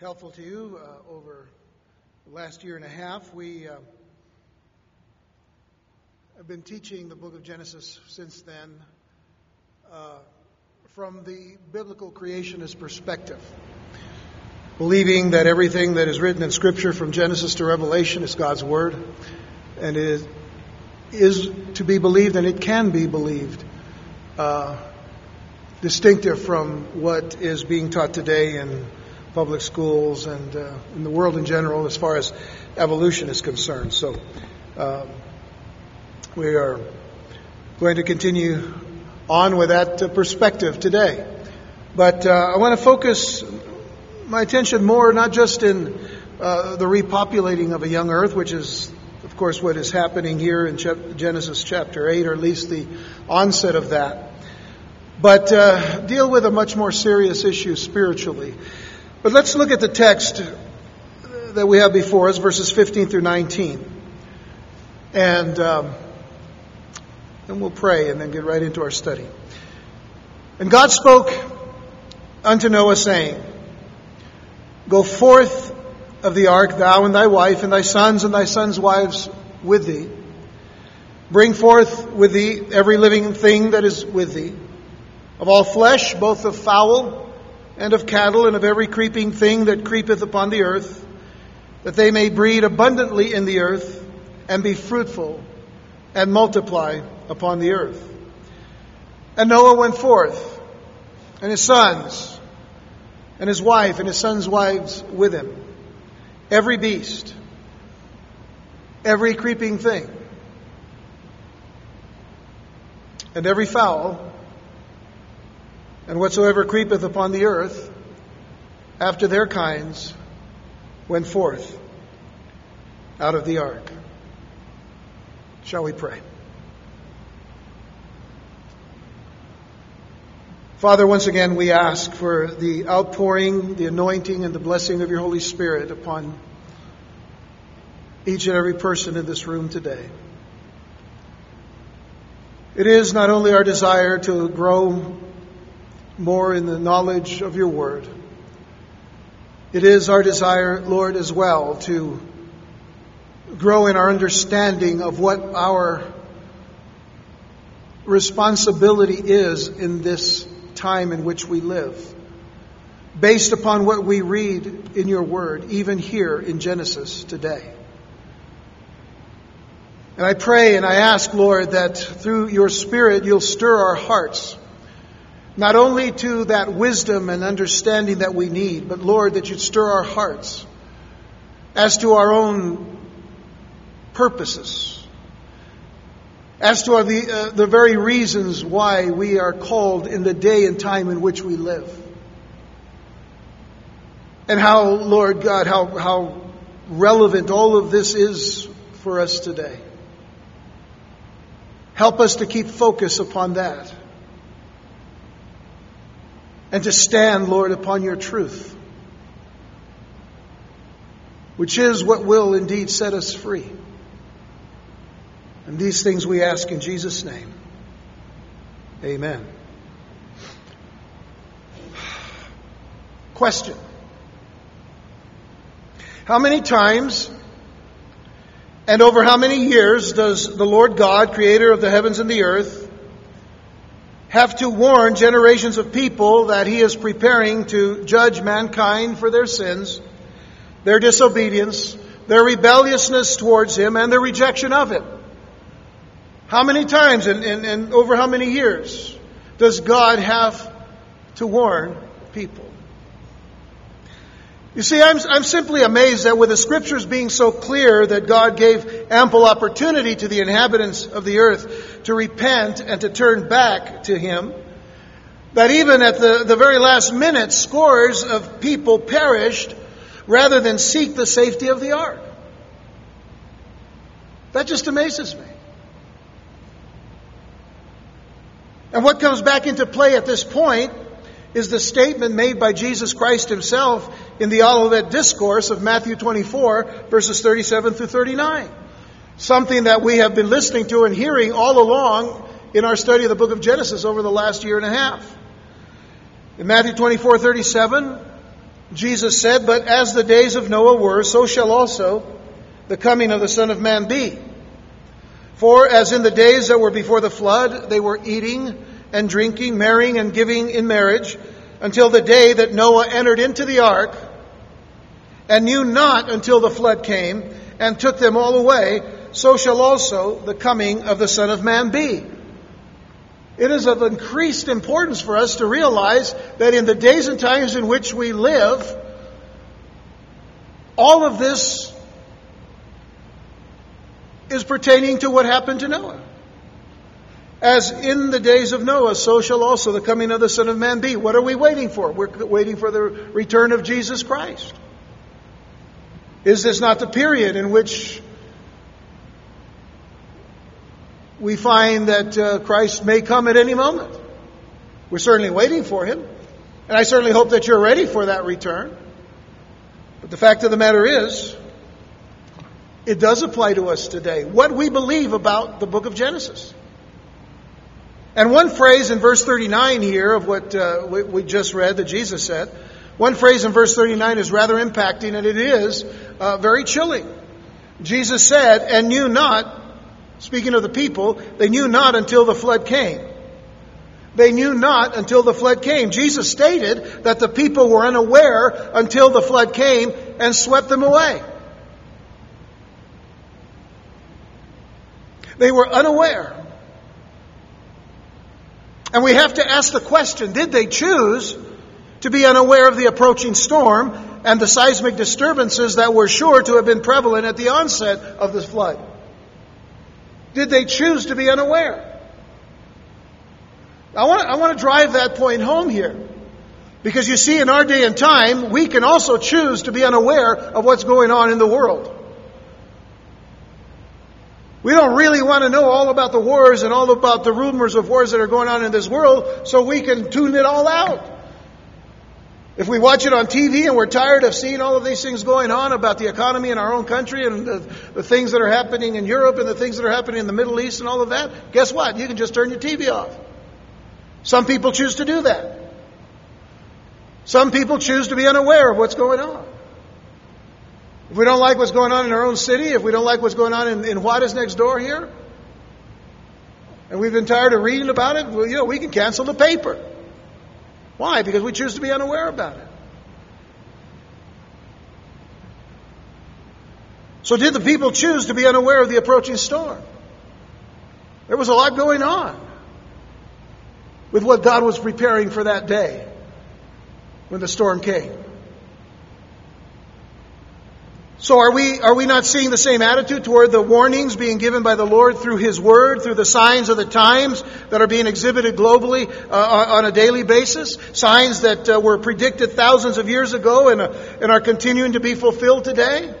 helpful to you uh, over the last year and a half. We uh, have been teaching the book of Genesis since then uh, from the biblical creationist perspective, believing that everything that is written in Scripture from Genesis to Revelation is God's Word and it is to be believed and it can be believed. Uh, distinctive from what is being taught today in public schools and uh, in the world in general as far as evolution is concerned. So um, we are going to continue on with that uh, perspective today. But uh, I want to focus my attention more not just in uh, the repopulating of a young earth, which is of course what is happening here in Genesis chapter 8, or at least the onset of that but uh, deal with a much more serious issue spiritually. But let's look at the text that we have before us, verses 15 through 19. And, um, and we'll pray and then get right into our study. And God spoke unto Noah, saying, Go forth of the ark, thou and thy wife, and thy sons and thy sons' wives with thee. Bring forth with thee every living thing that is with thee of all flesh, both of fowl and of cattle, and of every creeping thing that creepeth upon the earth, that they may breed abundantly in the earth, and be fruitful, and multiply upon the earth. And Noah went forth, and his sons, and his wife, and his sons' wives with him, every beast, every creeping thing, and every fowl, and whatsoever creepeth upon the earth, after their kinds, went forth out of the ark. Shall we pray? Father, once again we ask for the outpouring, the anointing, and the blessing of your Holy Spirit upon each and every person in this room today. It is not only our desire to grow more in the knowledge of your word. It is our desire, Lord, as well to grow in our understanding of what our responsibility is in this time in which we live, based upon what we read in your word, even here in Genesis today. And I pray and I ask, Lord, that through your Spirit you'll stir our hearts not only to that wisdom and understanding that we need, but Lord, that you'd stir our hearts as to our own purposes, as to the, uh, the very reasons why we are called in the day and time in which we live. And how, Lord God, how, how relevant all of this is for us today. Help us to keep focus upon that and to stand, Lord, upon your truth, which is what will indeed set us free. And these things we ask in Jesus' name. Amen. Question How many times and over how many years does the Lord God, creator of the heavens and the earth, have to warn generations of people that he is preparing to judge mankind for their sins, their disobedience, their rebelliousness towards him, and their rejection of him. How many times and, and, and over how many years does God have to warn people? You see, I'm, I'm simply amazed that with the scriptures being so clear that God gave ample opportunity to the inhabitants of the earth to repent and to turn back to Him, that even at the, the very last minute, scores of people perished rather than seek the safety of the ark. That just amazes me. And what comes back into play at this point is the statement made by Jesus Christ himself in the Olivet Discourse of Matthew 24, verses 37 through 39. Something that we have been listening to and hearing all along in our study of the book of Genesis over the last year and a half. In Matthew 24, 37, Jesus said, But as the days of Noah were, so shall also the coming of the Son of Man be. For as in the days that were before the flood, they were eating and drinking, marrying and giving in marriage, until the day that Noah entered into the ark, and knew not until the flood came and took them all away, so shall also the coming of the Son of Man be. It is of increased importance for us to realize that in the days and times in which we live, all of this is pertaining to what happened to Noah. As in the days of Noah, so shall also the coming of the Son of Man be. What are we waiting for? We're waiting for the return of Jesus Christ. Is this not the period in which we find that uh, Christ may come at any moment. We're certainly waiting for him. And I certainly hope that you're ready for that return. But the fact of the matter is, it does apply to us today. What we believe about the book of Genesis. And one phrase in verse 39 here of what uh, we, we, just read that Jesus said, one phrase in verse 39 is rather impacting and it is uh, very chilling. Jesus said, and knew not Speaking of the people, they knew not until the flood came. They knew not until the flood came. Jesus stated that the people were unaware until the flood came and swept them away. They were unaware. And we have to ask the question did they choose to be unaware of the approaching storm and the seismic disturbances that were sure to have been prevalent at the onset of the flood? Did they choose to be unaware? I want, I want to drive that point home here. Because you see, in our day and time, we can also choose to be unaware of what's going on in the world. We don't really want to know all about the wars and all about the rumors of wars that are going on in this world, so we can tune it all out. If we watch it on TV and we're tired of seeing all of these things going on about the economy in our own country and the, the, things that are happening in Europe and the things that are happening in the Middle East and all of that, guess what? You can just turn your TV off. Some people choose to do that. Some people choose to be unaware of what's going on. If we don't like what's going on in our own city, if we don't like what's going on in, in what is next door here, and we've been tired of reading about it, well, you know, we can cancel the paper. Why? Because we choose to be unaware about it. So, did the people choose to be unaware of the approaching storm? There was a lot going on with what God was preparing for that day when the storm came. So are we, are we not seeing the same attitude toward the warnings being given by the Lord through His Word, through the signs of the times that are being exhibited globally uh, on a daily basis? Signs that uh, were predicted thousands of years ago and, uh, and are continuing to be fulfilled today?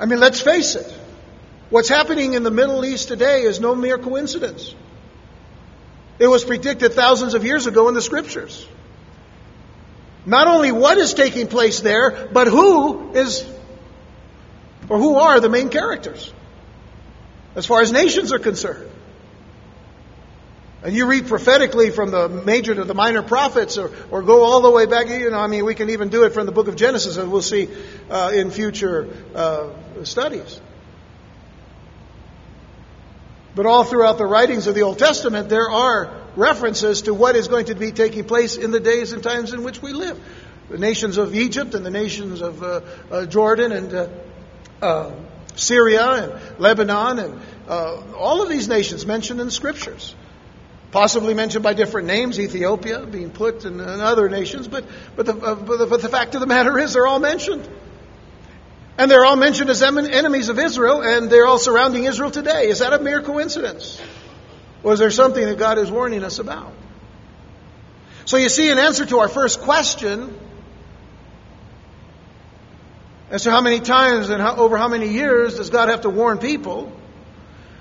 I mean, let's face it. What's happening in the Middle East today is no mere coincidence. It was predicted thousands of years ago in the Scriptures. Not only what is taking place there, but who is, or who are the main characters, as far as nations are concerned. And you read prophetically from the major to the minor prophets, or, or go all the way back. You know, I mean, we can even do it from the book of Genesis, and we'll see uh, in future uh, studies. But all throughout the writings of the Old Testament, there are references to what is going to be taking place in the days and times in which we live. The nations of Egypt and the nations of uh, uh, Jordan and uh, uh Syria and Lebanon and uh, all of these nations mentioned in the scriptures. Possibly mentioned by different names, Ethiopia being put and, and other nations, but, but, the, uh, but, the, but the fact of the matter is they're all mentioned. And they're all mentioned as enemies of Israel, and they're all surrounding Israel today. Is that a mere coincidence? Or is there something that God is warning us about? So you see, in answer to our first question, as to how many times and how, over how many years does God have to warn people,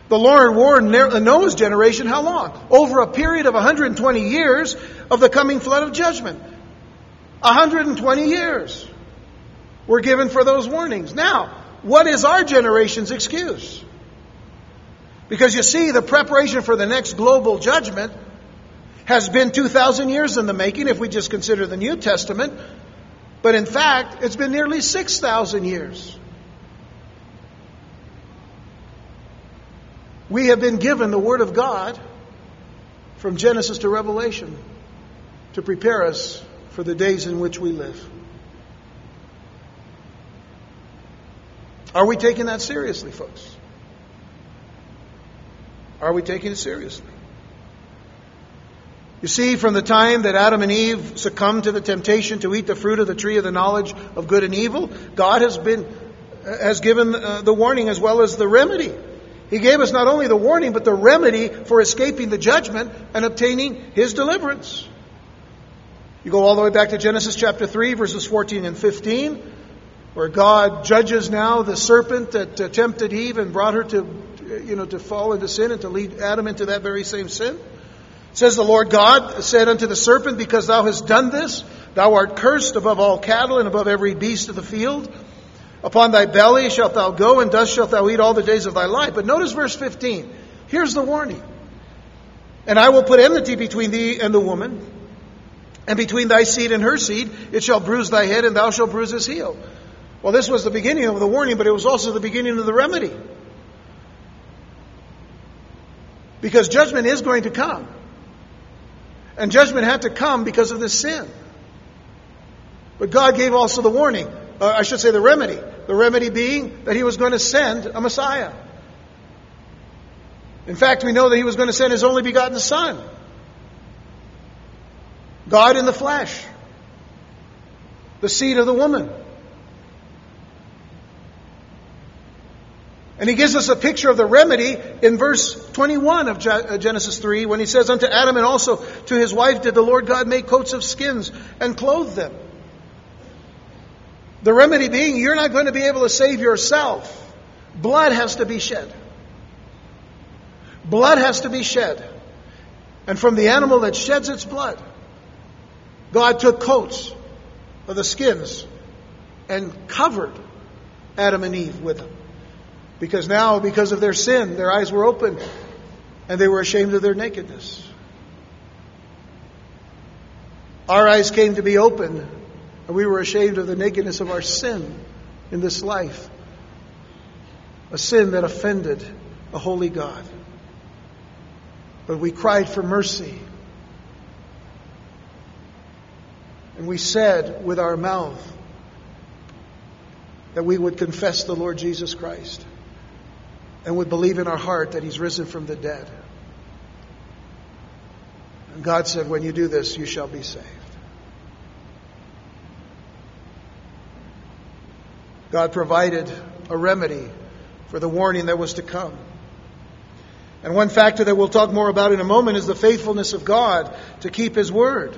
the Lord warned the Noah's generation how long? Over a period of 120 years of the coming flood of judgment. 120 years were given for those warnings. Now, what is our generation's excuse? Because you see, the preparation for the next global judgment has been 2,000 years in the making if we just consider the New Testament. But in fact, it's been nearly 6,000 years. We have been given the Word of God from Genesis to Revelation to prepare us for the days in which we live. Are we taking that seriously, folks? Are we taking it seriously? You see, from the time that Adam and Eve succumbed to the temptation to eat the fruit of the tree of the knowledge of good and evil, God has been has given uh, the warning as well as the remedy. He gave us not only the warning, but the remedy for escaping the judgment and obtaining His deliverance. You go all the way back to Genesis chapter 3, verses 14 and 15, where God judges now the serpent that tempted Eve and brought her to, you know, to fall into sin and to lead Adam into that very same sin. Says the Lord God said unto the serpent, Because thou hast done this, thou art cursed above all cattle and above every beast of the field. Upon thy belly shalt thou go, and dust shalt thou eat all the days of thy life. But notice verse 15. Here's the warning. And I will put enmity between thee and the woman, and between thy seed and her seed. It shall bruise thy head, and thou shalt bruise his heel. Well, this was the beginning of the warning, but it was also the beginning of the remedy. Because judgment is going to come. And judgment had to come because of this sin. But God gave also the warning, uh, I should say the remedy. The remedy being that He was going to send a Messiah. In fact, we know that He was going to send His only begotten Son. God in the flesh. The seed of the woman. And he gives us a picture of the remedy in verse 21 of uh, Genesis 3 when he says, Unto Adam and also to his wife did the Lord God make coats of skins and clothe them. The remedy being, you're not going to be able to save yourself. Blood has to be shed. Blood has to be shed. And from the animal that sheds its blood, God took coats of the skins and covered Adam and Eve with them. Because now, because of their sin, their eyes were open and they were ashamed of their nakedness. Our eyes came to be open and we were ashamed of the nakedness of our sin in this life. A sin that offended a holy God. But we cried for mercy. And we said with our mouth that we would confess the Lord Jesus Christ and would believe in our heart that He's risen from the dead. And God said, When you do this, you shall be saved. God provided a remedy for the warning that was to come. And one factor that we'll talk more about in a moment is the faithfulness of God to keep His word.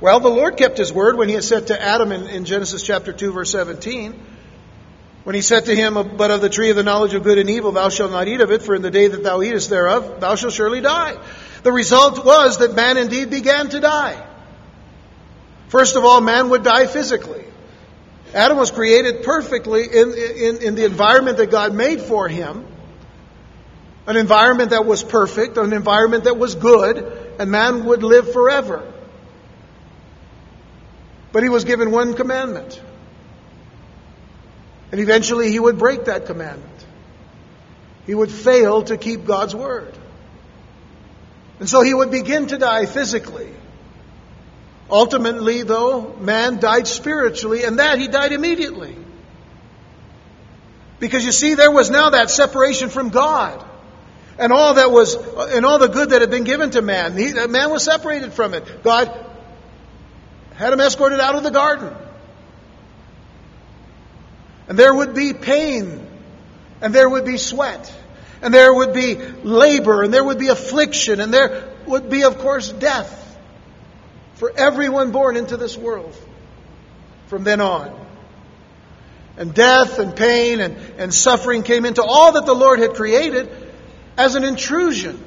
Well, the Lord kept His word when He had said to Adam in, in Genesis chapter 2, verse 17, when he said to him, But of the tree of the knowledge of good and evil thou shalt not eat of it, for in the day that thou eatest thereof thou shalt surely die. The result was that man indeed began to die. First of all, man would die physically. Adam was created perfectly in, in, in the environment that God made for him. An environment that was perfect, an environment that was good, and man would live forever. But he was given one commandment and eventually he would break that commandment. He would fail to keep God's word. And so he would begin to die physically. Ultimately, though, man died spiritually, and that he died immediately. Because you see, there was now that separation from God. And all that was, and all the good that had been given to man. He, man was separated from it. God had him escorted out of the garden. And there would be pain, and there would be sweat, and there would be labor, and there would be affliction, and there would be, of course, death for everyone born into this world from then on. And death and pain and, and suffering came into all that the Lord had created as an intrusion.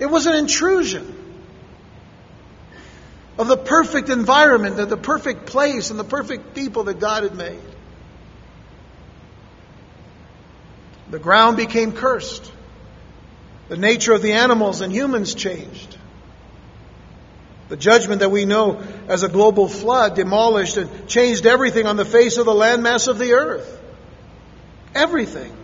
It was an intrusion of the perfect environment and the perfect place and the perfect people that God had made. The ground became cursed. The nature of the animals and humans changed. The judgment that we know as a global flood demolished and changed everything on the face of the landmass of the earth. Everything.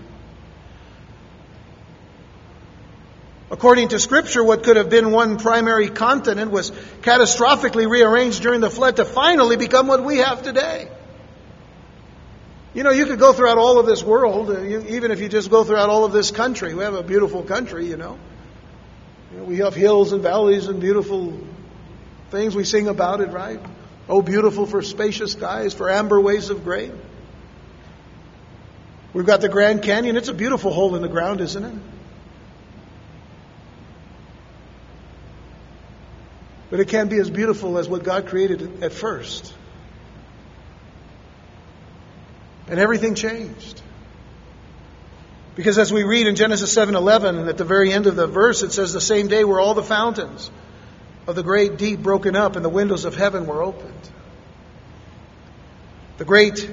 According to Scripture, what could have been one primary continent was catastrophically rearranged during the flood to finally become what we have today. You know, you could go throughout all of this world, uh, even if you just go throughout all of this country. We have a beautiful country, you know. you know. We have hills and valleys and beautiful things. We sing about it, right? Oh, beautiful for spacious skies, for amber waves of grain. We've got the Grand Canyon. It's a beautiful hole in the ground, isn't it? But it can't be as beautiful as what God created at first. And everything changed. Because as we read in Genesis 7:11 at the very end of the verse it says the same day were all the fountains of the great deep broken up and the windows of heaven were opened. The great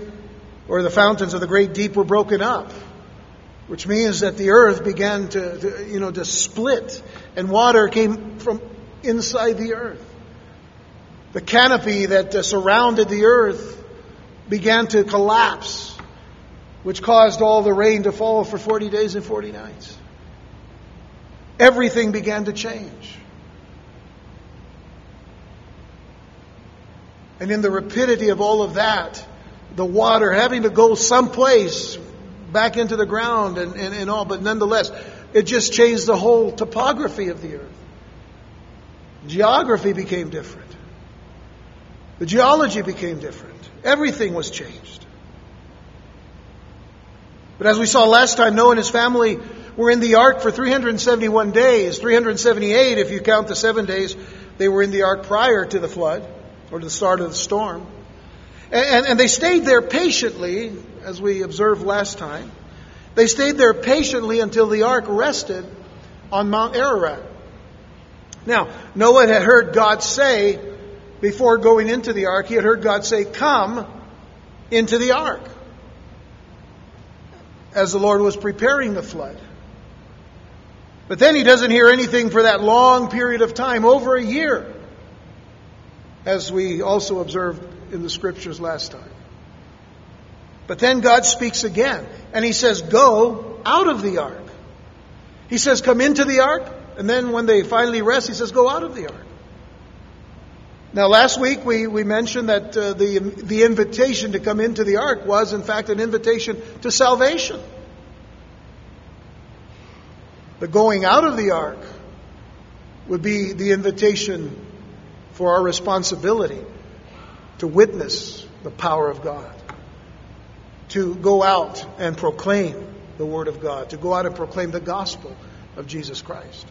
or the fountains of the great deep were broken up, which means that the earth began to, to you know to split and water came from inside the earth. The canopy that uh, surrounded the earth began to collapse, which caused all the rain to fall for 40 days and 40 nights. Everything began to change. And in the rapidity of all of that, the water having to go someplace back into the ground and, and, and all, but nonetheless, it just changed the whole topography of the earth. Geography became different. The geology became different. Everything was changed. But as we saw last time, Noah and his family were in the ark for 371 days, 378 if you count the seven days they were in the ark prior to the flood or to the start of the storm. And, and, and they stayed there patiently, as we observed last time. They stayed there patiently until the ark rested on Mount Ararat. Now, Noah had heard God say, before going into the ark, he had heard God say, Come into the ark. As the Lord was preparing the flood. But then he doesn't hear anything for that long period of time, over a year, as we also observed in the scriptures last time. But then God speaks again, and he says, Go out of the ark. He says, Come into the ark, and then when they finally rest, he says, Go out of the ark. Now, last week we, we mentioned that uh, the, the invitation to come into the ark was, in fact, an invitation to salvation. The going out of the ark would be the invitation for our responsibility to witness the power of God, to go out and proclaim the Word of God, to go out and proclaim the gospel of Jesus Christ.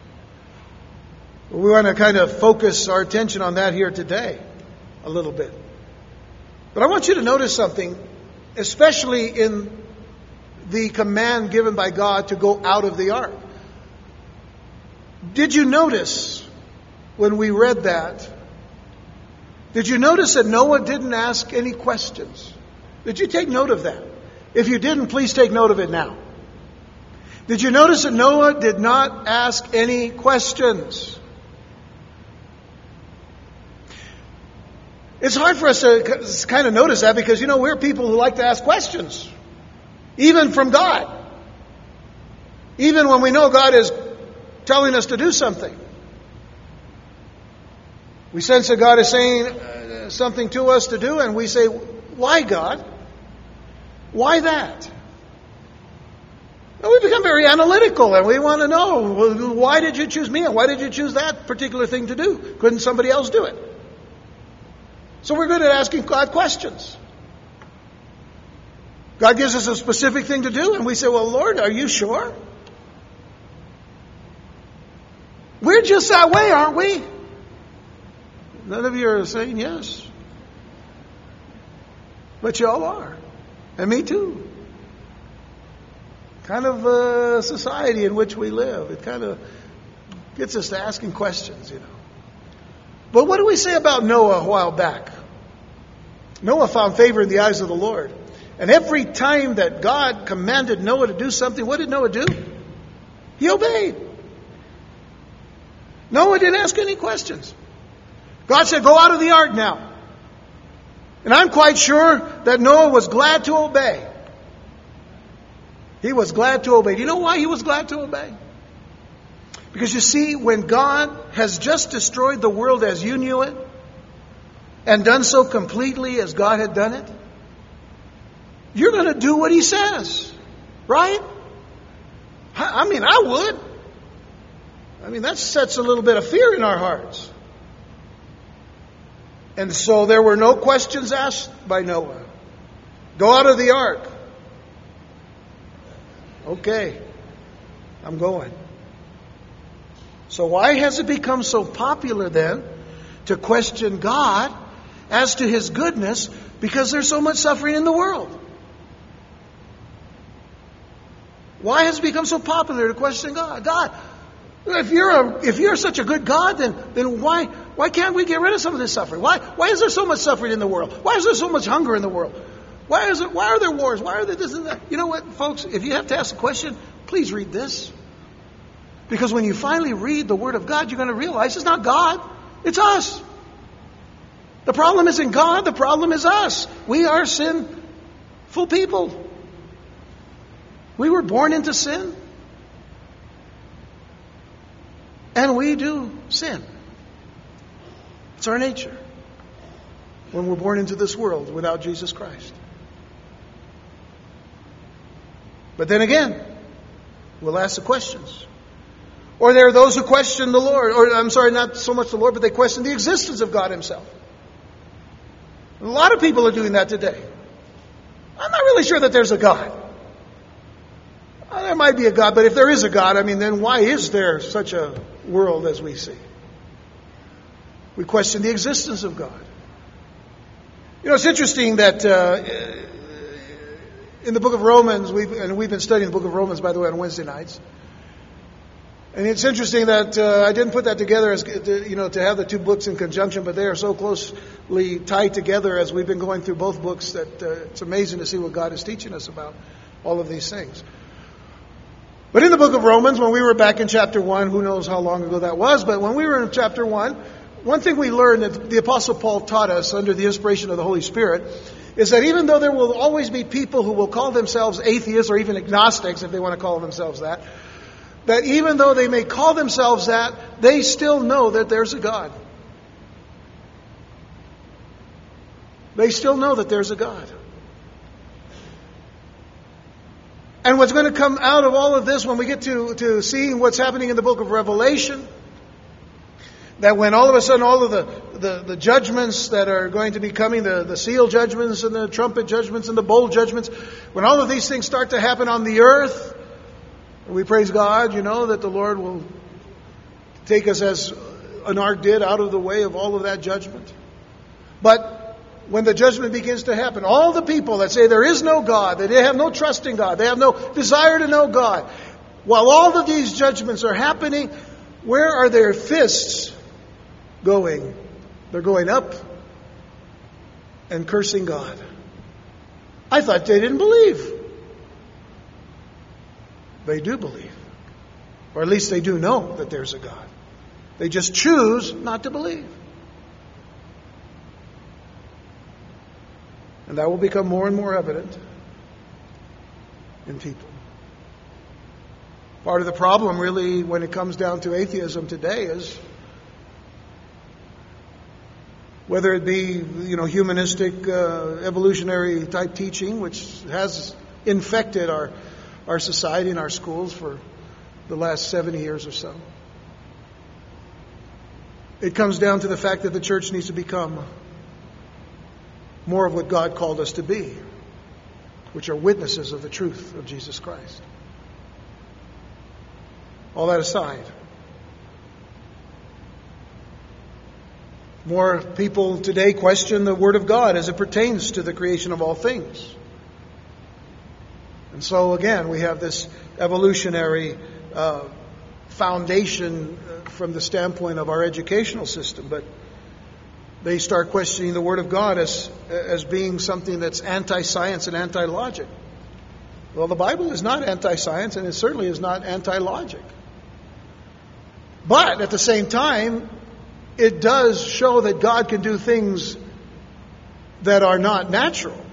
We want to kind of focus our attention on that here today a little bit. But I want you to notice something, especially in the command given by God to go out of the ark. Did you notice when we read that? Did you notice that Noah didn't ask any questions? Did you take note of that? If you didn't, please take note of it now. Did you notice that Noah did not ask any questions? It's hard for us to kind of notice that because, you know, we're people who like to ask questions, even from God. Even when we know God is telling us to do something. We sense that God is saying uh, something to us to do, and we say, Why, God? Why that? And we become very analytical and we want to know why did you choose me and why did you choose that particular thing to do? Couldn't somebody else do it? So we're good at asking God questions. God gives us a specific thing to do, and we say, Well, Lord, are you sure? We're just that way, aren't we? None of you are saying yes. But y'all are. And me too. Kind of a society in which we live. It kind of gets us to asking questions, you know. But what do we say about Noah a while back? Noah found favor in the eyes of the Lord. And every time that God commanded Noah to do something, what did Noah do? He obeyed. Noah didn't ask any questions. God said, Go out of the ark now. And I'm quite sure that Noah was glad to obey. He was glad to obey. Do you know why he was glad to obey? Because you see, when God has just destroyed the world as you knew it, and done so completely as God had done it, you're going to do what He says, right? I mean, I would. I mean, that sets a little bit of fear in our hearts. And so there were no questions asked by Noah. Go out of the ark. Okay, I'm going. So, why has it become so popular then to question God as to His goodness because there's so much suffering in the world? Why has it become so popular to question God? God, if you're a, if you're such a good God, then then why why can't we get rid of some of this suffering? Why why is there so much suffering in the world? Why is there so much hunger in the world? Why is it why are there wars? Why are there this and that? You know what, folks? If you have to ask a question, please read this. Because when you finally read the Word of God, you're going to realize it's not God, it's us. The problem isn't God, the problem is us. We are sinful people. We were born into sin. And we do sin. It's our nature when we're born into this world without Jesus Christ. But then again, we'll ask the questions. Or there are those who question the Lord, or I'm sorry, not so much the Lord, but they question the existence of God Himself. A lot of people are doing that today. I'm not really sure that there's a God. Uh, there might be a God, but if there is a God, I mean, then why is there such a world as we see? We question the existence of God. You know, it's interesting that uh, in the book of Romans, we've, and we've been studying the book of Romans, by the way, on Wednesday nights. And it's interesting that uh, I didn't put that together as you know to have the two books in conjunction, but they are so closely tied together as we've been going through both books that uh, it's amazing to see what God is teaching us about all of these things. But in the book of Romans, when we were back in chapter one, who knows how long ago that was, but when we were in chapter one, one thing we learned that the apostle Paul taught us under the inspiration of the Holy Spirit is that even though there will always be people who will call themselves atheists or even agnostics, if they want to call themselves that, that even though they may call themselves that, they still know that there's a God. They still know that there's a God. And what's going to come out of all of this when we get to, to seeing what's happening in the book of Revelation, that when all of a sudden all of the, the, the, judgments that are going to be coming, the, the seal judgments and the trumpet judgments and the bowl judgments, when all of these things start to happen on the earth, we praise God, you know, that the Lord will take us as an ark did out of the way of all of that judgment. But when the judgment begins to happen, all the people that say there is no God, that they have no trust in God, they have no desire to know God, while all of these judgments are happening, where are their fists going? They're going up and cursing God. I thought they didn't believe. They do believe. Or at least they do know that there's a God. They just choose not to believe. And that will become more and more evident in people. Part of the problem, really, when it comes down to atheism today, is whether it be, you know, humanistic, uh, evolutionary type teaching, which has infected our our society and our schools for the last 70 years or so. It comes down to the fact that the church needs to become more of what God called us to be, which are witnesses of the truth of Jesus Christ. All that aside, more people today question the Word of God as it pertains to the creation of all things. And so, again, we have this evolutionary uh, foundation uh, from the standpoint of our educational system, but they start questioning the Word of God as, as being something that's anti science and anti logic. Well, the Bible is not anti science, and it certainly is not anti logic. But at the same time, it does show that God can do things that are not natural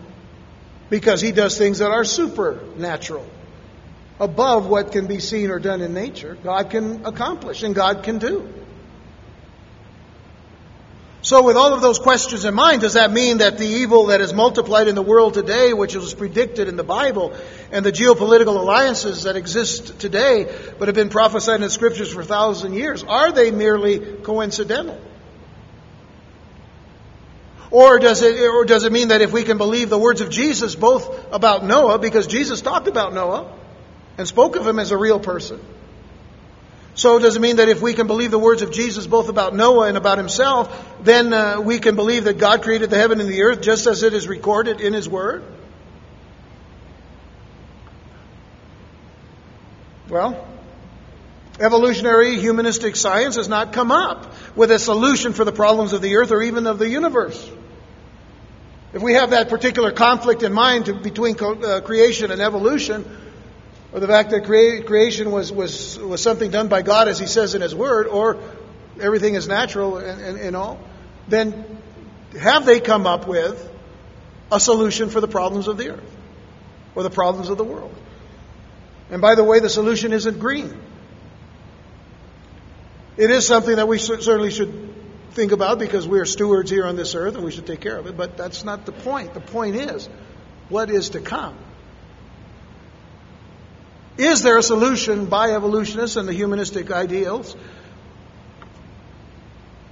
because he does things that are supernatural. Above what can be seen or done in nature, God can accomplish and God can do. So, with all of those questions in mind, does that mean that the evil that is multiplied in the world today, which was predicted in the Bible, and the geopolitical alliances that exist today, but have been prophesied in the scriptures for a thousand years, are they merely coincidental? Or does it, or does it mean that if we can believe the words of Jesus both about Noah, because Jesus talked about Noah and spoke of him as a real person, so does it mean that if we can believe the words of Jesus both about Noah and about himself, then uh, we can believe that God created the heaven and the earth just as it is recorded in his word? Well, evolutionary humanistic science has not come up with a solution for the problems of the earth or even of the universe. If we have that particular conflict in mind to, between co- uh, creation and evolution, or the fact that crea- creation was, was, was something done by God as He says in His Word, or everything is natural and, and, and all, then have they come up with a solution for the problems of the earth or the problems of the world? And by the way, the solution isn't green. It is something that we certainly should think about because we are stewards here on this earth and we should take care of it, but that's not the point. The point is what is to come. Is there a solution by evolutionists and the humanistic ideals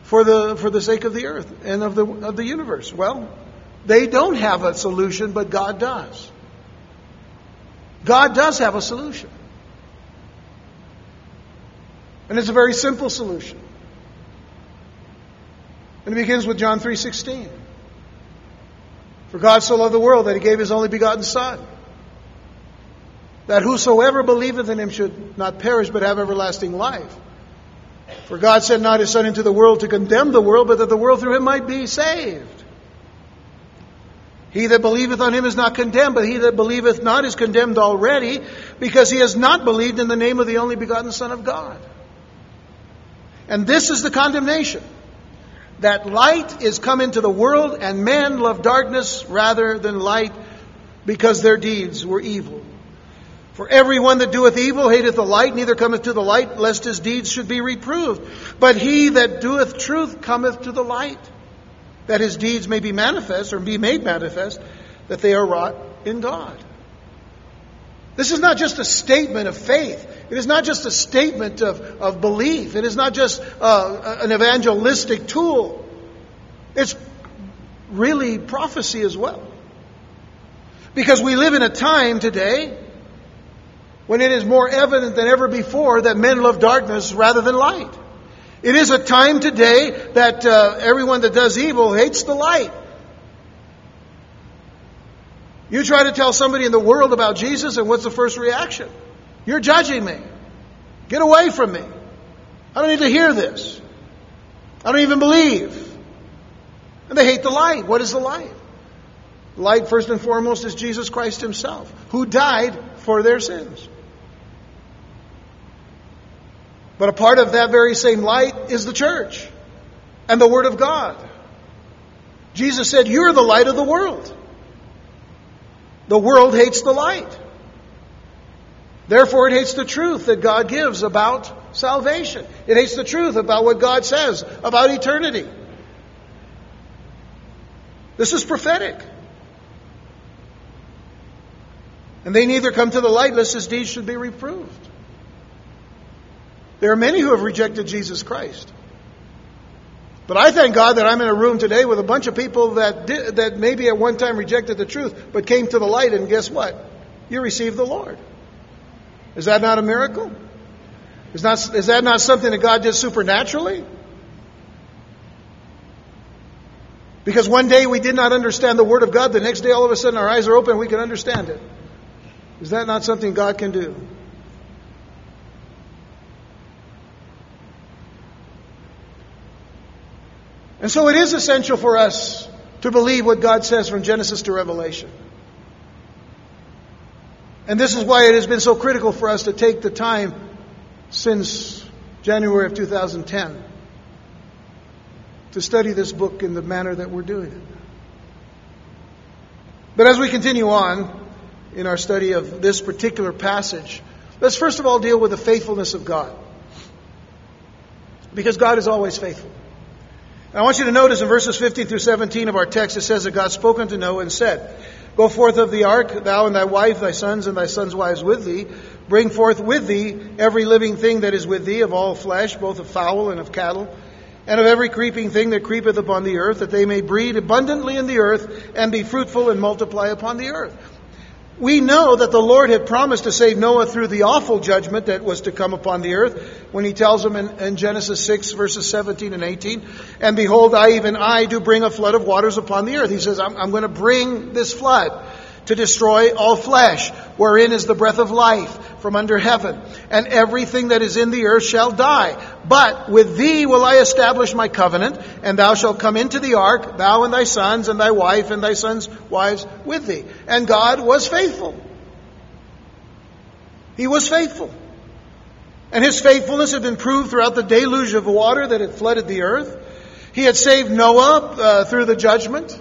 for the, for the sake of the earth and of the, of the universe? Well, they don't have a solution, but God does. God does have a solution. And it's a very simple solution. And it begins with John 3:16. For God so loved the world that he gave his only begotten son that whosoever believeth in him should not perish but have everlasting life. For God sent not his Son into the world to condemn the world, but that the world through him might be saved. He that believeth on him is not condemned, but he that believeth not is condemned already, because he has not believed in the name of the only begotten Son of God. And this is the condemnation that light is come into the world, and men love darkness rather than light, because their deeds were evil. For everyone that doeth evil hateth the light, neither cometh to the light, lest his deeds should be reproved. But he that doeth truth cometh to the light, that his deeds may be manifest, or be made manifest, that they are wrought in God. This is not just a statement of faith. It is not just a statement of, of belief. It is not just uh, an evangelistic tool. It's really prophecy as well. Because we live in a time today when it is more evident than ever before that men love darkness rather than light. It is a time today that uh, everyone that does evil hates the light. You try to tell somebody in the world about Jesus, and what's the first reaction? You're judging me. Get away from me. I don't need to hear this. I don't even believe. And they hate the light. What is the light? Light, first and foremost, is Jesus Christ Himself, who died for their sins. But a part of that very same light is the church and the Word of God. Jesus said, You're the light of the world. The world hates the light. Therefore, it hates the truth that God gives about salvation. It hates the truth about what God says about eternity. This is prophetic. And they neither come to the light lest his deeds should be reproved. There are many who have rejected Jesus Christ. But I thank God that I'm in a room today with a bunch of people that did, that maybe at one time rejected the truth, but came to the light, and guess what? You received the Lord. Is that not a miracle? Is, not, is that not something that God did supernaturally? Because one day we did not understand the Word of God, the next day all of a sudden our eyes are open and we can understand it. Is that not something God can do? And so it is essential for us to believe what God says from Genesis to Revelation. And this is why it has been so critical for us to take the time since January of 2010 to study this book in the manner that we're doing it. But as we continue on in our study of this particular passage, let's first of all deal with the faithfulness of God. Because God is always faithful. I want you to notice in verses 15 through 17 of our text, it says that God spoke unto Noah and said, Go forth of the ark, thou and thy wife, thy sons and thy sons' wives with thee. Bring forth with thee every living thing that is with thee, of all flesh, both of fowl and of cattle and of every creeping thing that creepeth upon the earth, that they may breed abundantly in the earth, and be fruitful and multiply upon the earth. We know that the Lord had promised to save Noah through the awful judgment that was to come upon the earth when he tells him in, in, Genesis 6 verses 17 and 18, and behold, I even I do bring a flood of waters upon the earth. He says, I'm, I'm going to bring this flood to destroy all flesh, wherein is the breath of life from under heaven, and everything that is in the earth shall die. But with thee will I establish my covenant, and thou shalt come into the ark, thou and thy sons, and thy wife, and thy sons' wives with thee. And God was faithful. He was faithful. And his faithfulness had been proved throughout the deluge of water that had flooded the earth. He had saved Noah uh, through the judgment.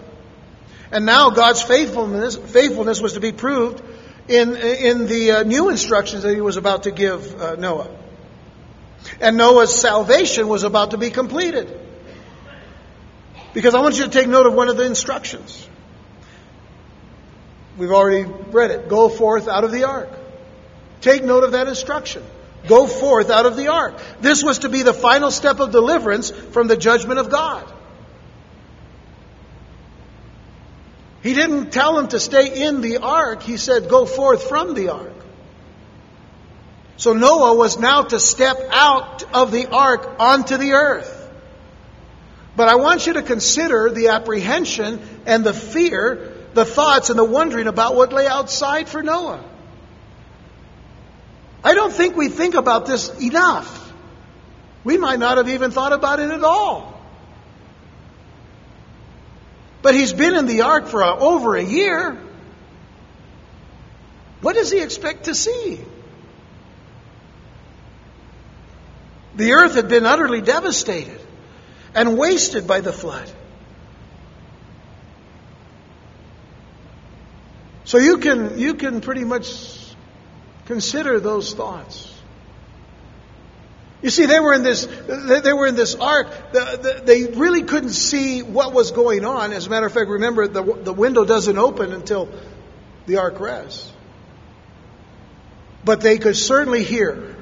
And now God's faithfulness, faithfulness was to be proved in, in the uh, new instructions that he was about to give uh, Noah. And Noah's salvation was about to be completed. Because I want you to take note of one of the instructions. We've already read it. Go forth out of the ark. Take note of that instruction. Go forth out of the ark. This was to be the final step of deliverance from the judgment of God. He didn't tell him to stay in the ark. He said, go forth from the ark. So Noah was now to step out of the ark onto the earth. But I want you to consider the apprehension and the fear, the thoughts and the wondering about what lay outside for Noah. I don't think we think about this enough. We might not have even thought about it at all. But he's been in the ark for a, over a year. What does he expect to see? The earth had been utterly devastated and wasted by the flood. So you can, you can pretty much consider those thoughts. You see, they were in this, they were in this ark. They really couldn't see what was going on. As a matter of fact, remember, the, the window doesn't open until the ark rests. But they could certainly hear.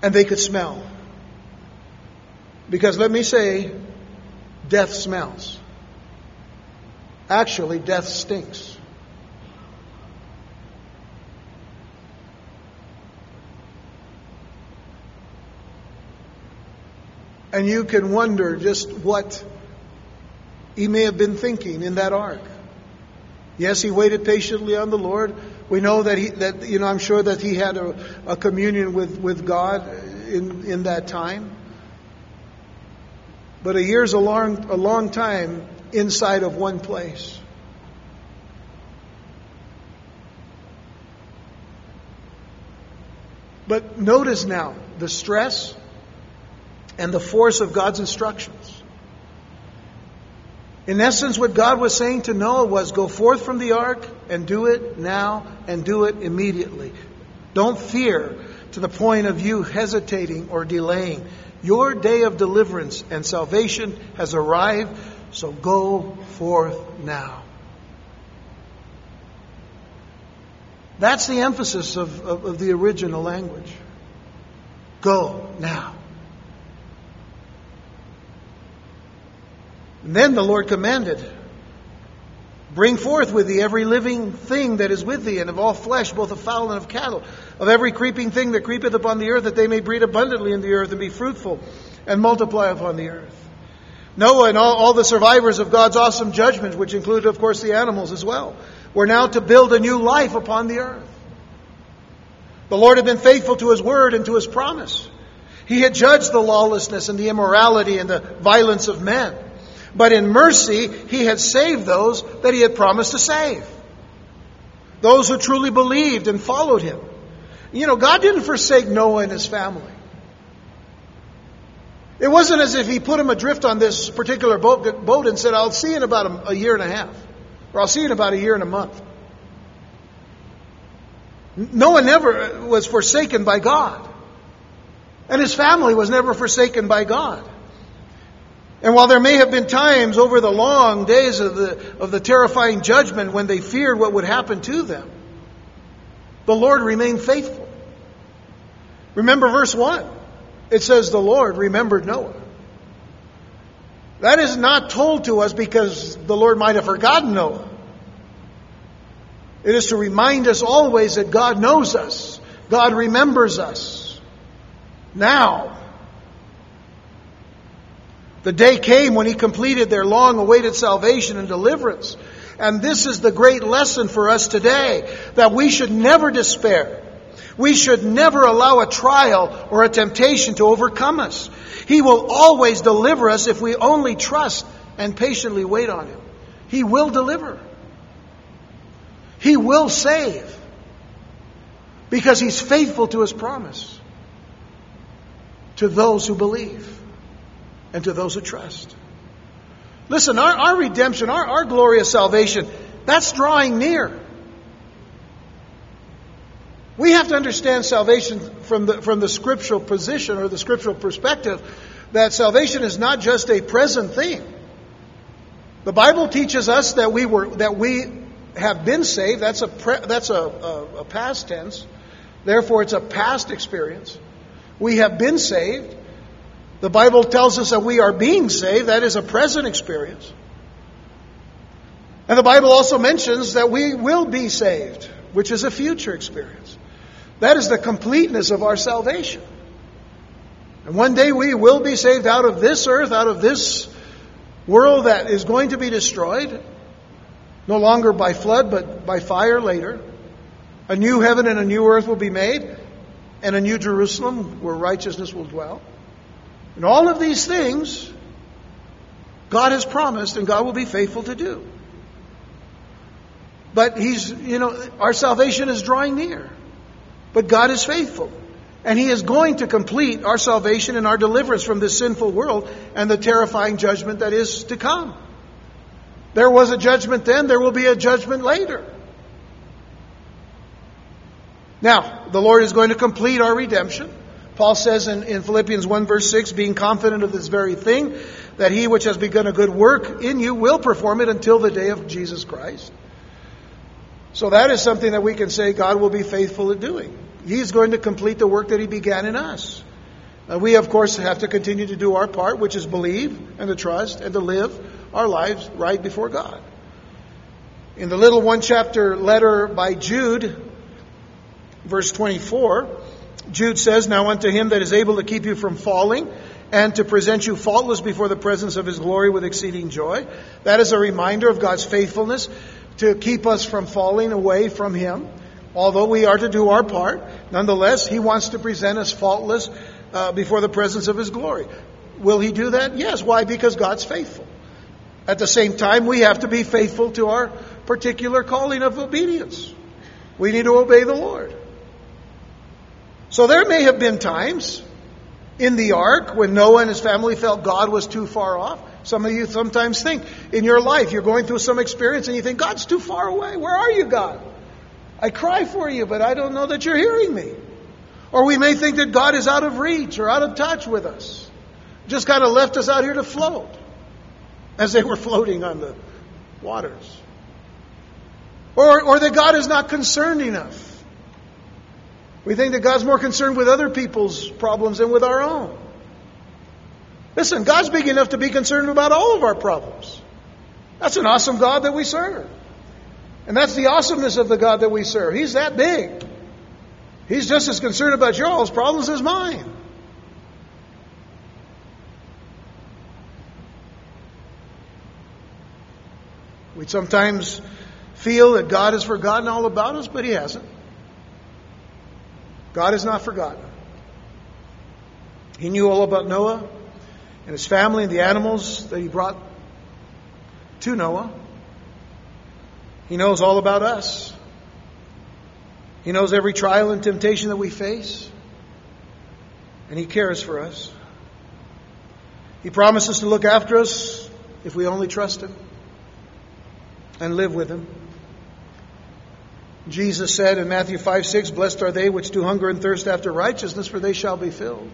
And they could smell. Because let me say, death smells. Actually, death stinks. And you can wonder just what he may have been thinking in that ark. Yes, he waited patiently on the Lord. We know that he, that, you know, I'm sure that he had a, a communion with, with God in, in that time. But a year's a long, a long time inside of one place. But notice now the stress, and the force of God's instructions. In essence, what God was saying to Noah was go forth from the ark and do it now and do it immediately. Don't fear to the point of you hesitating or delaying. Your day of deliverance and salvation has arrived, so go forth now. That's the emphasis of, of, of the original language. Go now. Then the Lord commanded, Bring forth with thee every living thing that is with thee, and of all flesh, both of fowl and of cattle, of every creeping thing that creepeth upon the earth, that they may breed abundantly in the earth and be fruitful and multiply upon the earth. Noah and all, all the survivors of God's awesome judgment, which included, of course, the animals as well, were now to build a new life upon the earth. The Lord had been faithful to His word and to His promise. He had judged the lawlessness and the immorality and the violence of men. But in mercy, he had saved those that he had promised to save. Those who truly believed and followed him. You know, God didn't forsake Noah and his family. It wasn't as if he put him adrift on this particular boat, boat and said, I'll see you in about a, a year and a half, or I'll see you in about a year and a month. Noah never was forsaken by God. And his family was never forsaken by God. And while there may have been times over the long days of the, of the terrifying judgment when they feared what would happen to them, the Lord remained faithful. Remember verse 1. It says, The Lord remembered Noah. That is not told to us because the Lord might have forgotten Noah. It is to remind us always that God knows us, God remembers us. Now, the day came when He completed their long awaited salvation and deliverance. And this is the great lesson for us today that we should never despair. We should never allow a trial or a temptation to overcome us. He will always deliver us if we only trust and patiently wait on Him. He will deliver. He will save because He's faithful to His promise to those who believe and to those who trust. Listen, our, our redemption, our, our glorious salvation, that's drawing near. We have to understand salvation from the, from the scriptural position or the scriptural perspective that salvation is not just a present thing. The Bible teaches us that we were that we have been saved. That's a pre, that's a, a, a past tense. Therefore, it's a past experience. We have been saved. The Bible tells us that we are being saved. That is a present experience. And the Bible also mentions that we will be saved, which is a future experience. That is the completeness of our salvation. And one day we will be saved out of this earth, out of this world that is going to be destroyed, no longer by flood, but by fire later. A new heaven and a new earth will be made, and a new Jerusalem where righteousness will dwell. And all of these things, God has promised and God will be faithful to do. But He's, you know, our salvation is drawing near. But God is faithful. And He is going to complete our salvation and our deliverance from this sinful world and the terrifying judgment that is to come. There was a judgment then, there will be a judgment later. Now, the Lord is going to complete our redemption. Paul says in, in Philippians 1 verse 6, being confident of this very thing, that he which has begun a good work in you will perform it until the day of Jesus Christ. So that is something that we can say God will be faithful at doing. He's going to complete the work that he began in us. Uh, we, of course, have to continue to do our part, which is believe and to trust and to live our lives right before God. In the little one chapter letter by Jude, verse 24, Jude says, Now unto him that is able to keep you from falling and to present you faultless before the presence of his glory with exceeding joy. That is a reminder of God's faithfulness to keep us from falling away from him. Although we are to do our part, nonetheless, he wants to present us faultless uh, before the presence of his glory. Will he do that? Yes. Why? Because God's faithful. At the same time, we have to be faithful to our particular calling of obedience. We need to obey the Lord. So there may have been times in the ark when Noah and his family felt God was too far off. Some of you sometimes think in your life you're going through some experience and you think, God's too far away. Where are you, God? I cry for you, but I don't know that you're hearing me. Or we may think that God is out of reach or out of touch with us. Just kind of left us out here to float as they were floating on the waters. Or, or that God is not concerned enough. We think that God's more concerned with other people's problems than with our own. Listen, God's big enough to be concerned about all of our problems. That's an awesome God that we serve. And that's the awesomeness of the God that we serve. He's that big. He's just as concerned about your all's problems as mine. We sometimes feel that God has forgotten all about us, but He hasn't. God is not forgotten. He knew all about Noah and his family and the animals that he brought to Noah. He knows all about us. He knows every trial and temptation that we face, and He cares for us. He promises to look after us if we only trust Him and live with Him. Jesus said in Matthew 5 6, Blessed are they which do hunger and thirst after righteousness, for they shall be filled.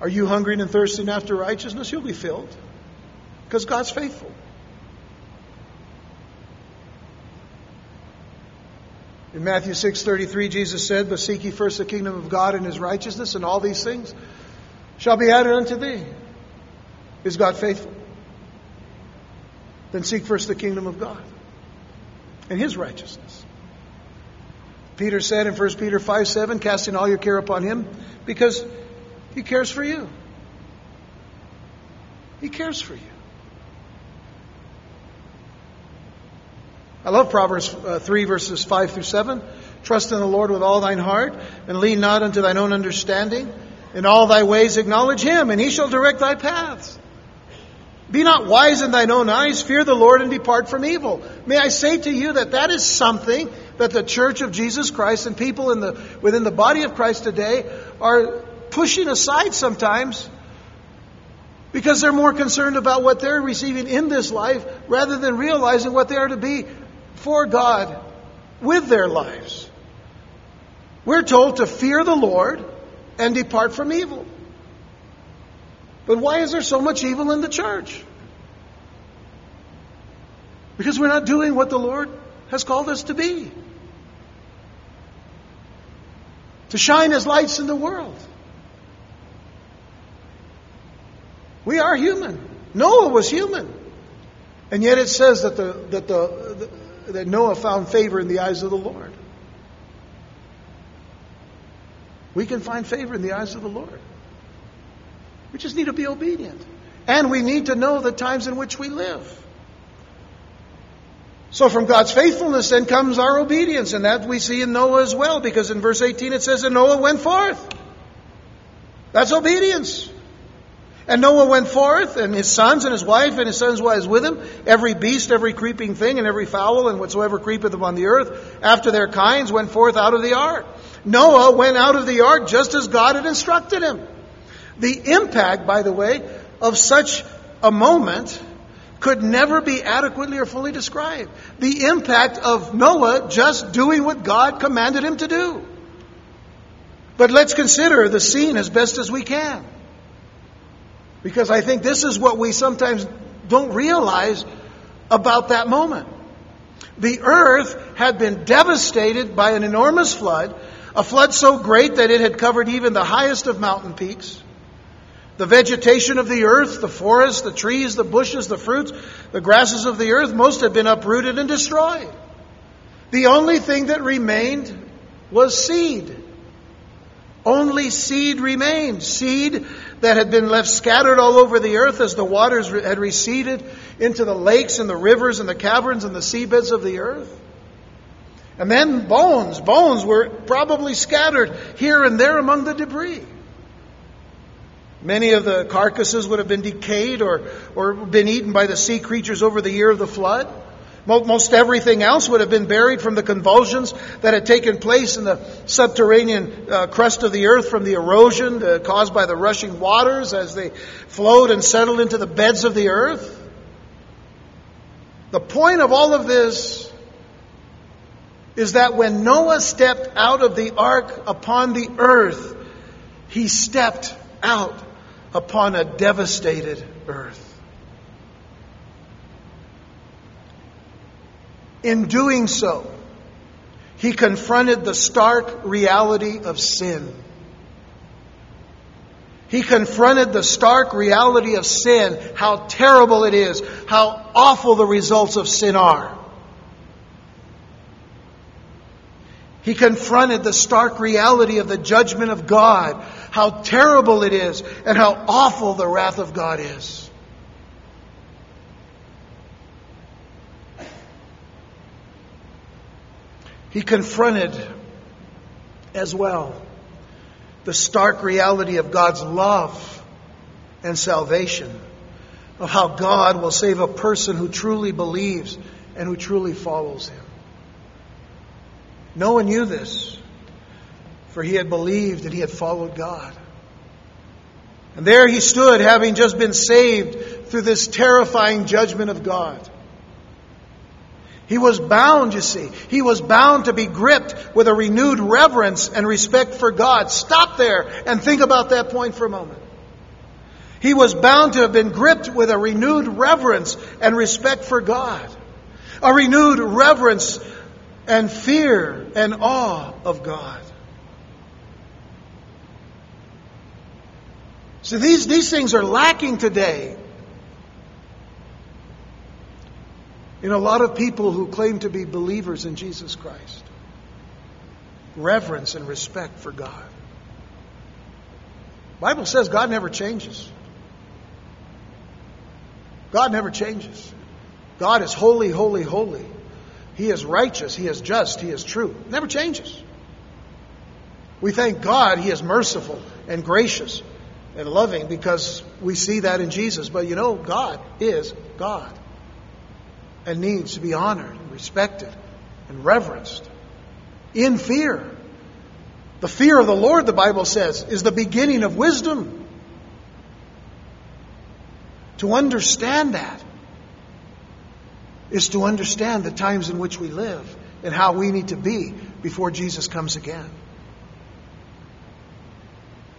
Are you hungering and thirsting after righteousness? You'll be filled because God's faithful. In Matthew 6:33 Jesus said, "But seek ye first the kingdom of God and his righteousness, and all these things shall be added unto thee." Is God faithful? Then seek first the kingdom of God and his righteousness. Peter said in 1 Peter 5 7, casting all your care upon him because he cares for you. He cares for you. I love Proverbs uh, 3, verses 5 through 7. Trust in the Lord with all thine heart, and lean not unto thine own understanding. In all thy ways acknowledge him, and he shall direct thy paths. Be not wise in thine own eyes, fear the Lord and depart from evil. May I say to you that that is something that the church of Jesus Christ and people in the, within the body of Christ today are pushing aside sometimes because they're more concerned about what they're receiving in this life rather than realizing what they are to be for God with their lives. We're told to fear the Lord and depart from evil. But why is there so much evil in the church? Because we're not doing what the Lord has called us to be. To shine as lights in the world. We are human. Noah was human. And yet it says that, the, that, the, that Noah found favor in the eyes of the Lord. We can find favor in the eyes of the Lord. We just need to be obedient. And we need to know the times in which we live. So from God's faithfulness then comes our obedience, and that we see in Noah as well, because in verse 18 it says, And Noah went forth. That's obedience. And Noah went forth, and his sons and his wife and his sons' wives with him, every beast, every creeping thing, and every fowl, and whatsoever creepeth upon the earth, after their kinds, went forth out of the ark. Noah went out of the ark just as God had instructed him. The impact, by the way, of such a moment could never be adequately or fully described. The impact of Noah just doing what God commanded him to do. But let's consider the scene as best as we can. Because I think this is what we sometimes don't realize about that moment. The earth had been devastated by an enormous flood, a flood so great that it had covered even the highest of mountain peaks. The vegetation of the earth, the forests, the trees, the bushes, the fruits, the grasses of the earth, most had been uprooted and destroyed. The only thing that remained was seed. Only seed remained. Seed that had been left scattered all over the earth as the waters had receded into the lakes and the rivers and the caverns and the seabeds of the earth. And then bones. Bones were probably scattered here and there among the debris. Many of the carcasses would have been decayed or, or been eaten by the sea creatures over the year of the flood. Most everything else would have been buried from the convulsions that had taken place in the subterranean uh, crust of the earth from the erosion uh, caused by the rushing waters as they flowed and settled into the beds of the earth. The point of all of this is that when Noah stepped out of the ark upon the earth, he stepped out upon a devastated earth. In doing so, he confronted the stark reality of sin. He confronted the stark reality of sin, how terrible it is, how awful the results of sin are. He confronted the stark reality of the judgment of God, how terrible it is, and how awful the wrath of God is. He confronted as well the stark reality of God's love and salvation, of how God will save a person who truly believes and who truly follows Him. Noah knew this, for he had believed and he had followed God. And there he stood, having just been saved through this terrifying judgment of God. He was bound, you see. He was bound to be gripped with a renewed reverence and respect for God. Stop there and think about that point for a moment. He was bound to have been gripped with a renewed reverence and respect for God. A renewed reverence and fear and awe of God. So these, these things are lacking today in a lot of people who claim to be believers in Jesus Christ. Reverence and respect for God. The Bible says God never changes. God never changes. God is holy, holy, holy. He is righteous, He is just, He is true. Never changes. We thank God He is merciful and gracious and loving because we see that in Jesus. But you know, God is God and needs to be honored and respected and reverenced in fear. The fear of the Lord, the Bible says, is the beginning of wisdom. To understand that is to understand the times in which we live and how we need to be before Jesus comes again.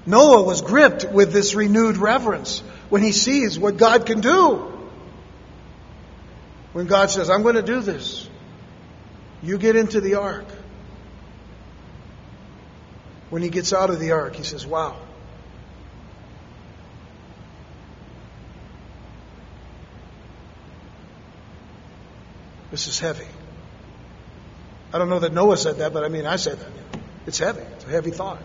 Noah was gripped with this renewed reverence when he sees what God can do. When God says, I'm going to do this, you get into the ark. When he gets out of the ark, he says, Wow. This is heavy. I don't know that Noah said that, but I mean, I said that. It's heavy. It's a heavy thought.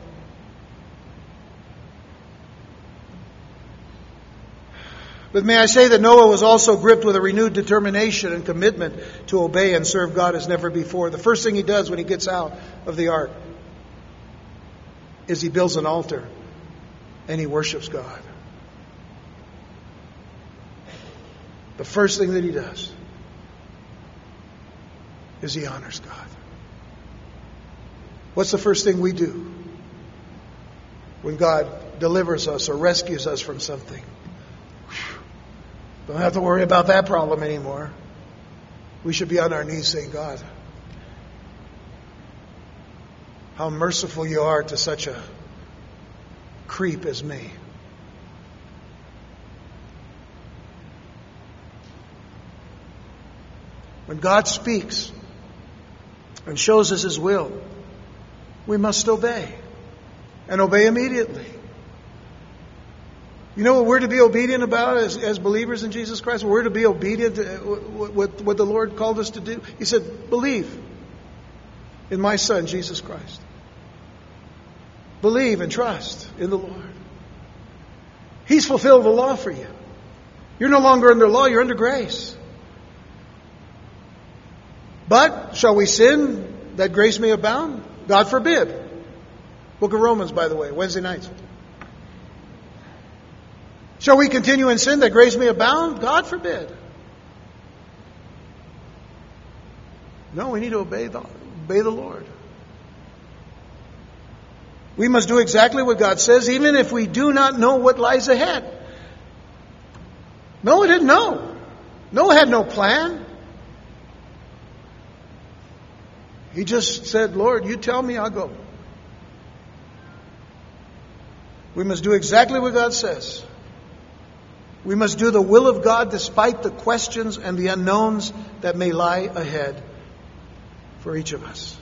But may I say that Noah was also gripped with a renewed determination and commitment to obey and serve God as never before. The first thing he does when he gets out of the ark is he builds an altar and he worships God. The first thing that he does is he honors God. What's the first thing we do when God delivers us or rescues us from something? Don't have to worry about that problem anymore. We should be on our knees saying, God, how merciful you are to such a creep as me. When God speaks and shows us His will, we must obey and obey immediately. You know what we're to be obedient about as, as believers in Jesus Christ? We're to be obedient to what, what the Lord called us to do. He said, believe in my Son, Jesus Christ. Believe and trust in the Lord. He's fulfilled the law for you. You're no longer under law, you're under grace. But shall we sin that grace may abound? God forbid. Book of Romans, by the way, Wednesday nights. Shall we continue in sin that grace may abound? God forbid. No, we need to obey the, obey the Lord. We must do exactly what God says, even if we do not know what lies ahead. Noah didn't know. Noah had no plan. He just said, Lord, you tell me, I'll go. We must do exactly what God says. We must do the will of God despite the questions and the unknowns that may lie ahead for each of us.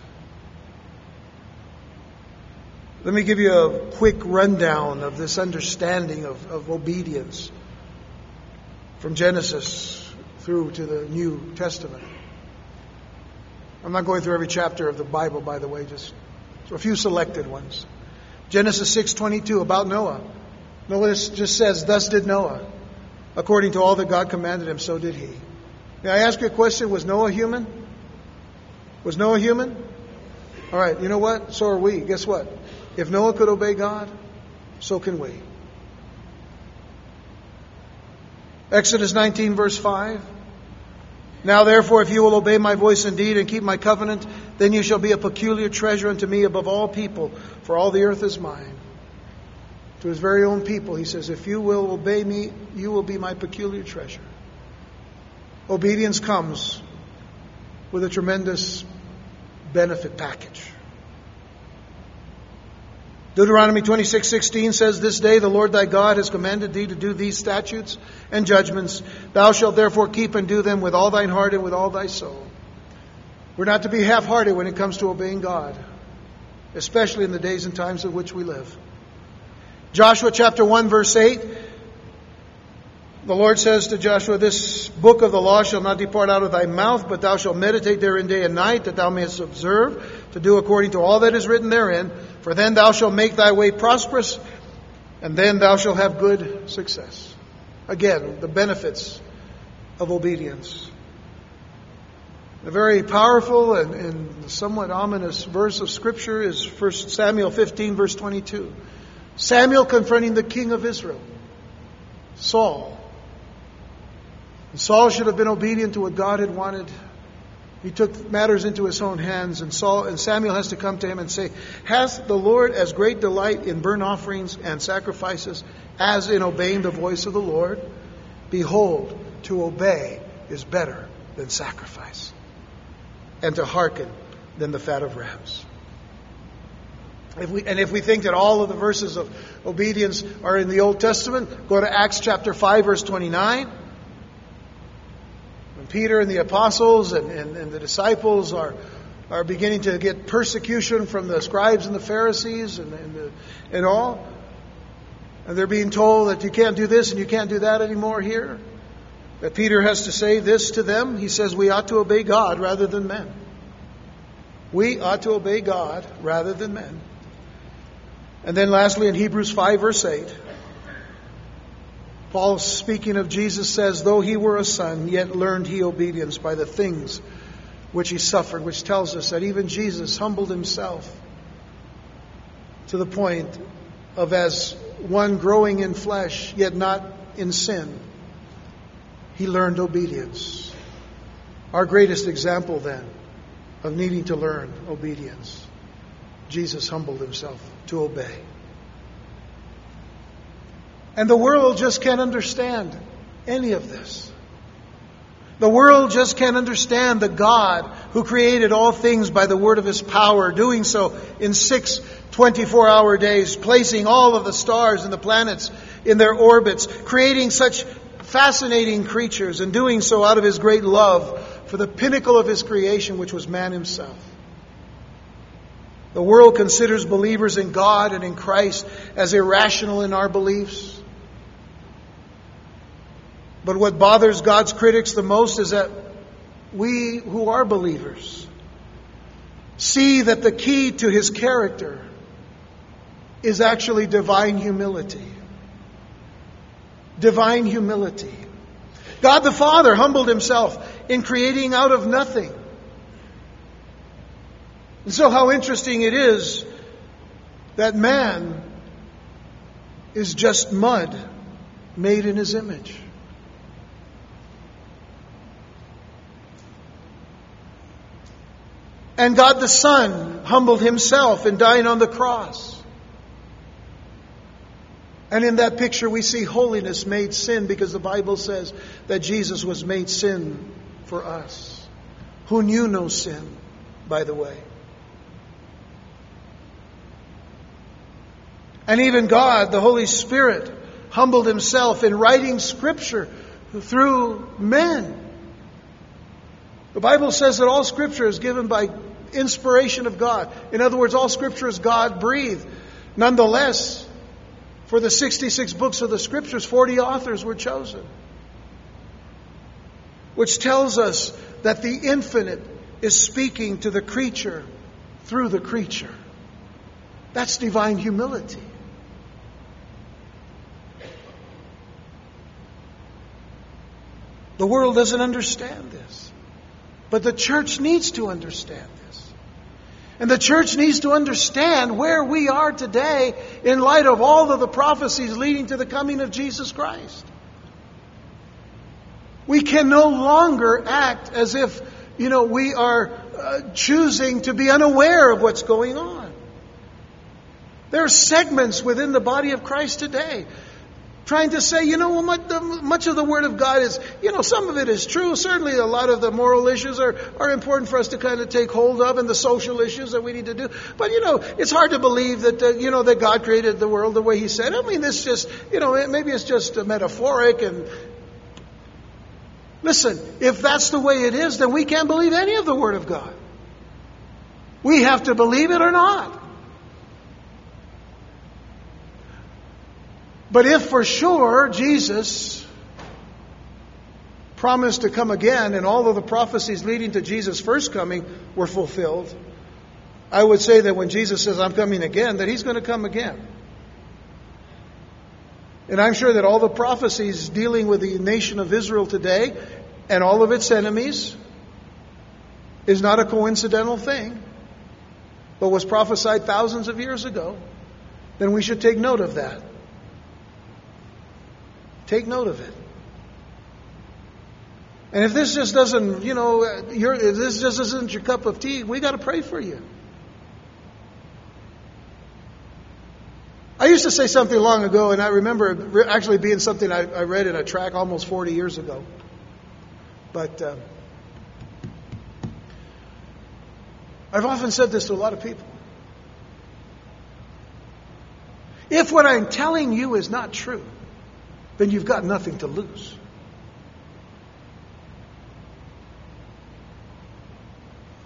Let me give you a quick rundown of this understanding of, of obedience from Genesis through to the New Testament. I'm not going through every chapter of the Bible, by the way, just a few selected ones. Genesis 6:22 about Noah. Noah just says, "Thus did Noah." According to all that God commanded him, so did he. May I ask you a question? Was Noah human? Was Noah human? All right, you know what? So are we. Guess what? If Noah could obey God, so can we. Exodus 19, verse 5. Now, therefore, if you will obey my voice indeed and keep my covenant, then you shall be a peculiar treasure unto me above all people, for all the earth is mine. To his very own people, he says, If you will obey me, you will be my peculiar treasure. Obedience comes with a tremendous benefit package. Deuteronomy 26:16 says, "This day the Lord thy God has commanded thee to do these statutes and judgments. Thou shalt therefore keep and do them with all thine heart and with all thy soul." We're not to be half-hearted when it comes to obeying God, especially in the days and times in which we live. Joshua chapter 1 verse 8 the Lord says to Joshua, This book of the law shall not depart out of thy mouth, but thou shalt meditate therein day and night, that thou mayest observe to do according to all that is written therein. For then thou shalt make thy way prosperous, and then thou shalt have good success. Again, the benefits of obedience. A very powerful and, and somewhat ominous verse of Scripture is 1 Samuel 15, verse 22. Samuel confronting the king of Israel, Saul. And Saul should have been obedient to what God had wanted. He took matters into his own hands, and Saul and Samuel has to come to him and say, "Has the Lord as great delight in burnt offerings and sacrifices as in obeying the voice of the Lord? Behold, to obey is better than sacrifice, and to hearken than the fat of rams." If we, and if we think that all of the verses of obedience are in the Old Testament, go to Acts chapter 5, verse 29. When Peter and the apostles and, and, and the disciples are, are beginning to get persecution from the scribes and the Pharisees and, and, the, and all, and they're being told that you can't do this and you can't do that anymore here, that Peter has to say this to them. He says, We ought to obey God rather than men. We ought to obey God rather than men. And then lastly, in Hebrews 5, verse 8, Paul, speaking of Jesus, says, Though he were a son, yet learned he obedience by the things which he suffered, which tells us that even Jesus humbled himself to the point of as one growing in flesh, yet not in sin. He learned obedience. Our greatest example, then, of needing to learn obedience. Jesus humbled himself to obey. And the world just can't understand any of this. The world just can't understand the God who created all things by the word of his power, doing so in six 24 hour days, placing all of the stars and the planets in their orbits, creating such fascinating creatures, and doing so out of his great love for the pinnacle of his creation, which was man himself. The world considers believers in God and in Christ as irrational in our beliefs. But what bothers God's critics the most is that we who are believers see that the key to his character is actually divine humility. Divine humility. God the Father humbled himself in creating out of nothing. And so, how interesting it is that man is just mud made in his image. And God the Son humbled himself in dying on the cross. And in that picture, we see holiness made sin because the Bible says that Jesus was made sin for us, who knew no sin, by the way. And even God, the Holy Spirit, humbled himself in writing Scripture through men. The Bible says that all Scripture is given by inspiration of God. In other words, all Scripture is God breathed. Nonetheless, for the 66 books of the Scriptures, 40 authors were chosen. Which tells us that the infinite is speaking to the creature through the creature. That's divine humility. The world doesn't understand this. But the church needs to understand this. And the church needs to understand where we are today in light of all of the prophecies leading to the coming of Jesus Christ. We can no longer act as if, you know, we are uh, choosing to be unaware of what's going on. There are segments within the body of Christ today trying to say, you know, much of the Word of God is, you know, some of it is true. Certainly a lot of the moral issues are, are important for us to kind of take hold of and the social issues that we need to do. But, you know, it's hard to believe that, uh, you know, that God created the world the way He said. I mean, this just, you know, maybe it's just metaphoric and, listen, if that's the way it is, then we can't believe any of the Word of God. We have to believe it or not. But if for sure Jesus promised to come again and all of the prophecies leading to Jesus' first coming were fulfilled, I would say that when Jesus says, I'm coming again, that he's going to come again. And I'm sure that all the prophecies dealing with the nation of Israel today and all of its enemies is not a coincidental thing, but was prophesied thousands of years ago, then we should take note of that. Take note of it. And if this just doesn't, you know, if this just isn't your cup of tea, we got to pray for you. I used to say something long ago, and I remember actually being something I, I read in a track almost 40 years ago. But uh, I've often said this to a lot of people. If what I'm telling you is not true, then you've got nothing to lose.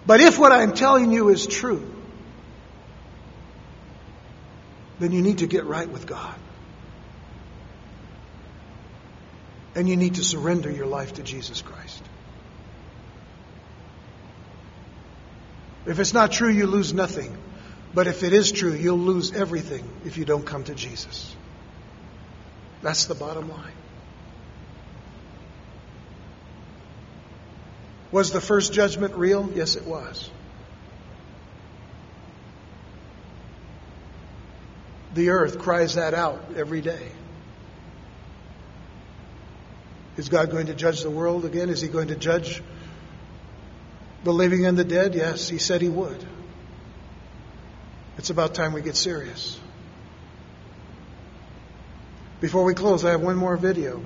But if what I'm telling you is true, then you need to get right with God. And you need to surrender your life to Jesus Christ. If it's not true, you lose nothing. But if it is true, you'll lose everything if you don't come to Jesus. That's the bottom line. Was the first judgment real? Yes, it was. The earth cries that out every day. Is God going to judge the world again? Is He going to judge the living and the dead? Yes, He said He would. It's about time we get serious. Before we close, I have one more video.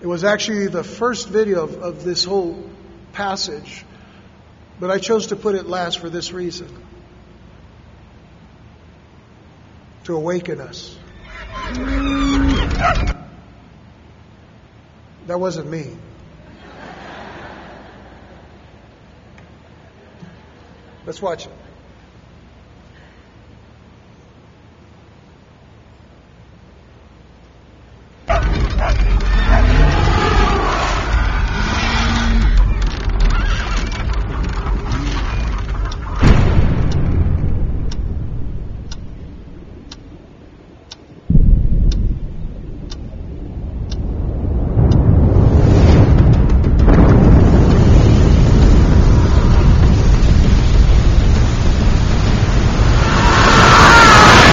It was actually the first video of, of this whole passage, but I chose to put it last for this reason to awaken us. That wasn't me. Let's watch it.